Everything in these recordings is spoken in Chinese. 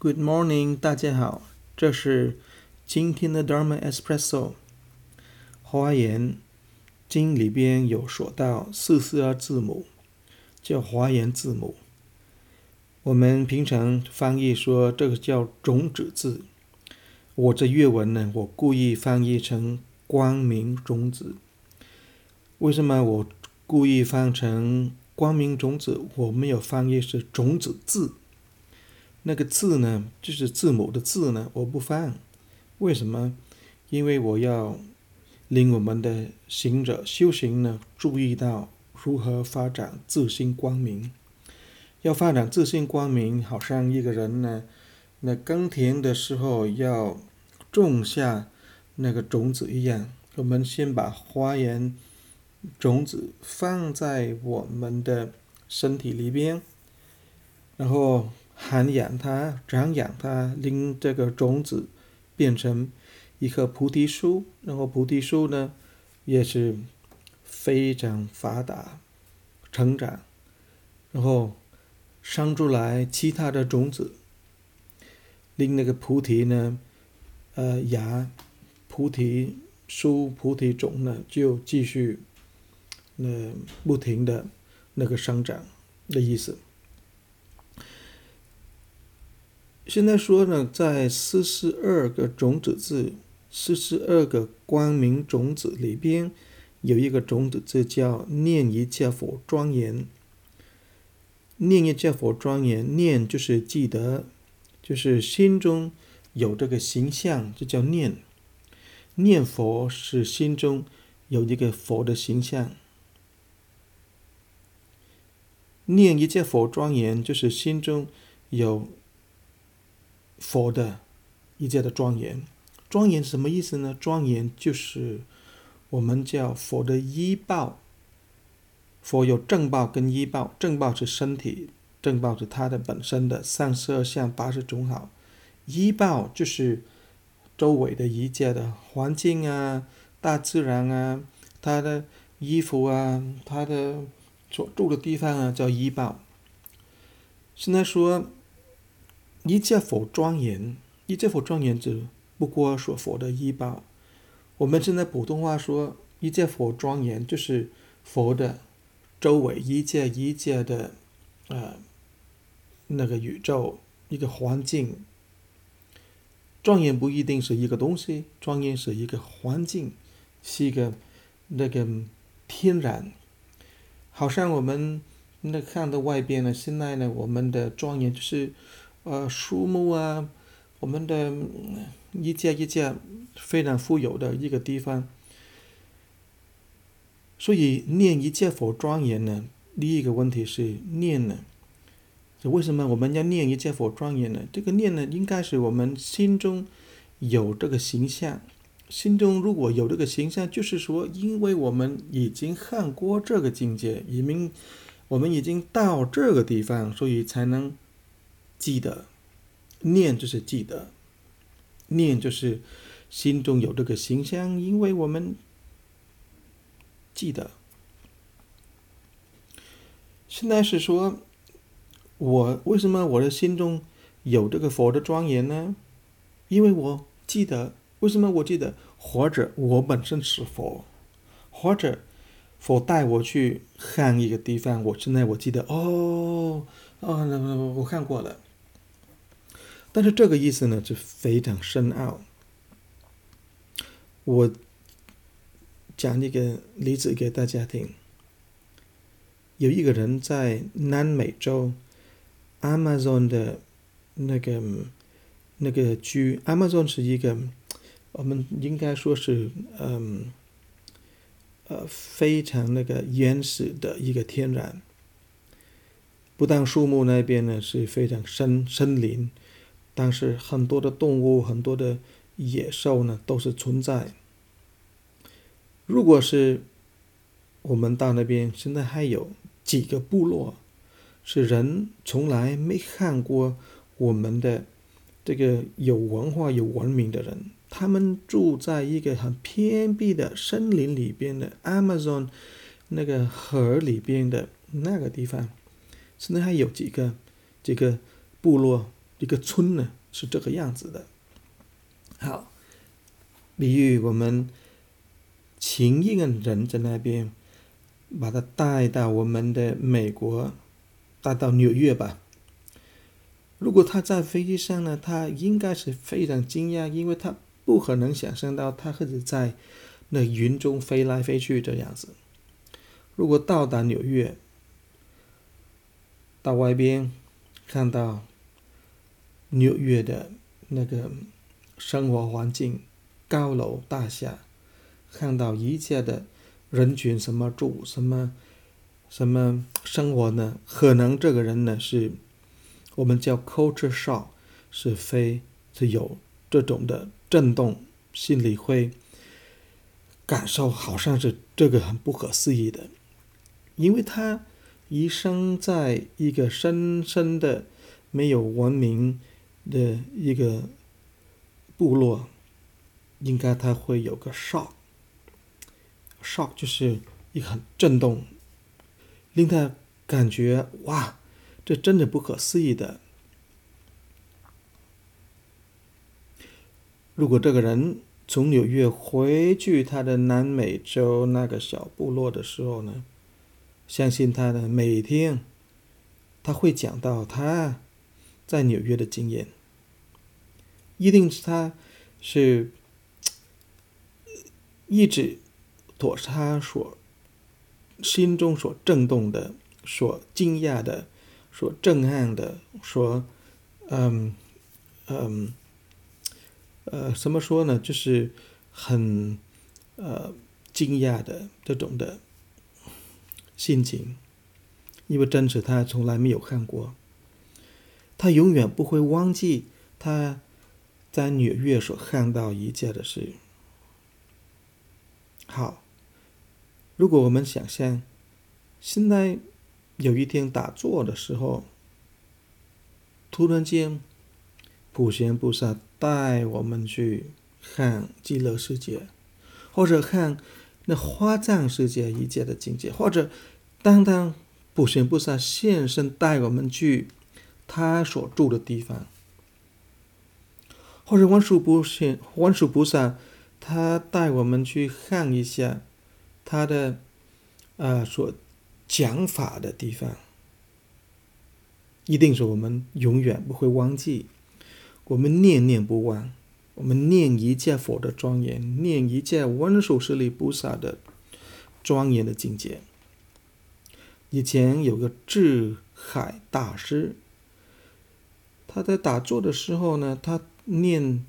Good morning，大家好，这是今天的 Dharma Espresso。华严经里边有说到四十二字母，叫华严字母。我们平常翻译说这个叫种子字。我这粤文呢，我故意翻译成光明种子。为什么我故意翻成光明种子？我没有翻译是种子字。那个字呢，就是字母的字呢，我不翻。为什么？因为我要令我们的行者修行呢，注意到如何发展自信光明。要发展自信光明，好像一个人呢，那耕田的时候要。种下那个种子一样，我们先把花园种子放在我们的身体里边，然后涵养它、长养它，令这个种子变成一棵菩提树。然后菩提树呢，也是非常发达、成长，然后生出来其他的种子，令那个菩提呢。呃，芽、菩提树、菩提种呢，就继续那不停的那个生长的意思。现在说呢，在四十二个种子字、四十二个光明种子里边，有一个种子字叫念一切佛庄严。念一切佛庄严，念就是记得，就是心中。有这个形象，就叫念。念佛是心中有一个佛的形象。念一切佛庄严，就是心中有佛的一切的庄严。庄严什么意思呢？庄严就是我们叫佛的依报。佛有正报跟依报，正报是身体，正报是它的本身的三十二相八十种好。医报就是周围的一切的环境啊，大自然啊，他的衣服啊，他的所住的地方啊，叫医报。现在说一切佛庄严，一切佛庄严只不过说佛的一报。我们现在普通话说一切佛庄严，就是佛的周围一切一切的呃那个宇宙一个环境。庄严不一定是一个东西，庄严是一个环境，是一个那个天然。好像我们那看到外边呢，现在呢，我们的庄严就是呃树木啊，我们的一家一家非常富有的一个地方。所以念一切佛庄严呢，第一个问题是念呢。为什么我们要念一切佛庄严呢？这个念呢，应该是我们心中有这个形象。心中如果有这个形象，就是说，因为我们已经看过这个境界，已经我们已经到这个地方，所以才能记得。念就是记得，念就是心中有这个形象，因为我们记得。现在是说。我为什么我的心中有这个佛的庄严呢？因为我记得，为什么我记得？或者我本身是佛，或者佛带我去看一个地方，我现在我记得，哦，哦，我看过了。但是这个意思呢，就非常深奥。我讲一个例子给大家听。有一个人在南美洲。Amazon 的那个那个居，Amazon 是一个我们应该说是嗯呃非常那个原始的一个天然，不但树木那边呢是非常森森林，但是很多的动物很多的野兽呢都是存在。如果是我们到那边，现在还有几个部落。是人从来没看过我们的这个有文化、有文明的人。他们住在一个很偏僻的森林里边的 Amazon 那个河里边的那个地方。现在还有几个几个部落一个村呢是这个样子的。好，比喻我们请一个人在那边，把他带到我们的美国，带到纽约吧。如果他在飞机上呢，他应该是非常惊讶，因为他不可能想象到他会在那云中飞来飞去这样子。如果到达纽约，到外边看到纽约的那个生活环境，高楼大厦，看到一切的人群什么住什么什么生活呢？可能这个人呢是。我们叫 culture shock，是非是有这种的震动，心里会感受好像是这个很不可思议的，因为他一生在一个深深的没有文明的一个部落，应该他会有个 shock，shock 就是一个很震动，令他感觉哇。这真的不可思议的。如果这个人从纽约回去他的南美洲那个小部落的时候呢，相信他的每天他会讲到他在纽约的经验，一定是他是一直躲他所心中所震动的、所惊讶的。所震撼的，说，嗯，嗯，呃，怎么说呢？就是很呃惊讶的这种的心情，因为真是他从来没有看过，他永远不会忘记他在纽约所看到一切的事。好，如果我们想象现在。有一天打坐的时候，突然间，普贤菩萨带我们去看极乐世界，或者看那花藏世界一切的境界，或者当当普贤菩萨现身带我们去他所住的地方，或者文殊菩萨文殊菩萨他带我们去看一下他的啊所。讲法的地方，一定是我们永远不会忘记。我们念念不忘，我们念一切佛的庄严，念一切文殊师利菩萨的庄严的境界。以前有个智海大师，他在打坐的时候呢，他念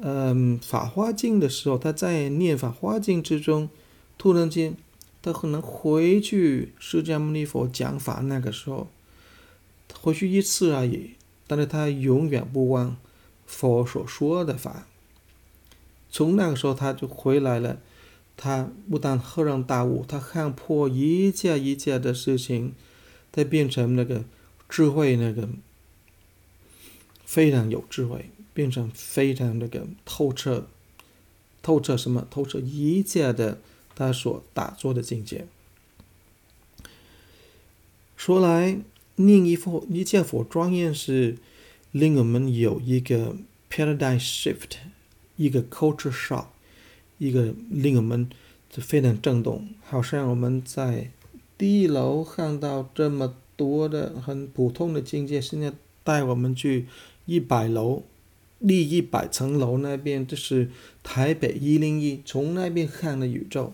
嗯《法华经》的时候，他在念《法华经》之中，突然间。他可能回去释迦牟尼佛讲法那个时候，回去一次而已，但是他永远不忘佛所说的法。从那个时候他就回来了，他不但赫然大悟，他看破一切一切的事情，他变成那个智慧，那个非常有智慧，变成非常那个透彻，透彻什么？透彻一切的。他所打坐的境界。说来，另一佛一切佛庄严是令我们有一个 paradigm shift，一个 culture shock，一个令我们就非常震动，好像我们在第一楼看到这么多的很普通的境界，现在带我们去一百楼。立一百层楼那边，就是台北一零一，从那边看的宇宙。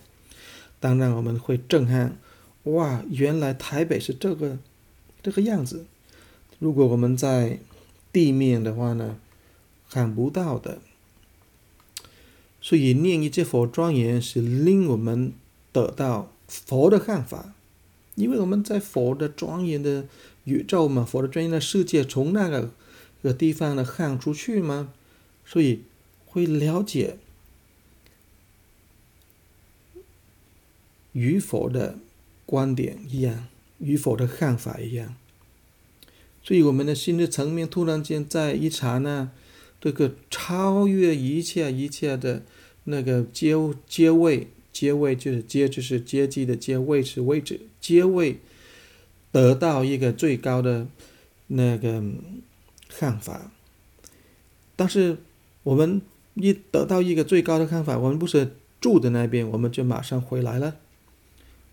当然，我们会震撼，哇！原来台北是这个这个样子。如果我们在地面的话呢，看不到的。所以念一切佛庄严，是令我们得到佛的看法，因为我们在佛的庄严的宇宙嘛，佛的庄严的世界，从那个个地方的看出去吗，所以会了解。与否的观点一样，与否的看法一样，所以我们的心智层面突然间在一刹那，这个超越一切一切的那个阶阶位，阶位就是阶就是阶级的阶位是位置，阶位得到一个最高的那个看法。但是我们一得到一个最高的看法，我们不是住的那边，我们就马上回来了，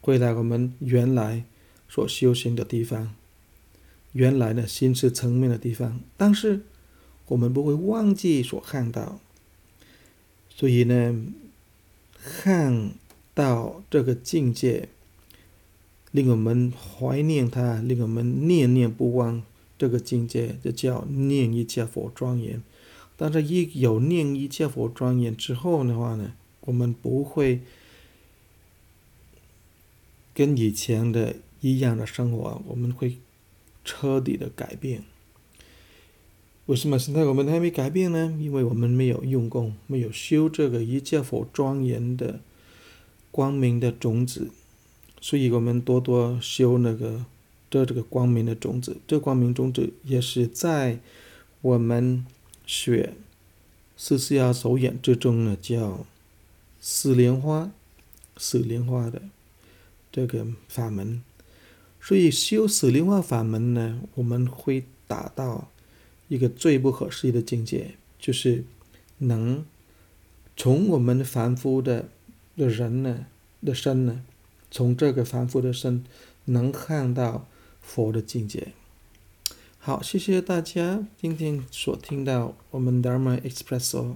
回来我们原来所修行的地方，原来的心识层面的地方。但是我们不会忘记所看到，所以呢，看到这个境界，令我们怀念它，令我们念念不忘这个境界，就叫念一切佛庄严。但是，一有念一切佛庄严之后的话呢，我们不会跟以前的一样的生活，我们会彻底的改变。为什么现在我们还没改变呢？因为我们没有用功，没有修这个一切佛庄严的光明的种子，所以我们多多修那个的这个光明的种子。这光明种子也是在我们。学四四要手眼之中呢，叫四莲花，四莲花的这个法门。所以修四莲花法门呢，我们会达到一个最不可思议的境界，就是能从我们凡夫的的人呢的身呢，从这个凡夫的身能看到佛的境界。好，谢谢大家今天所听到我们 Dharma Expresso。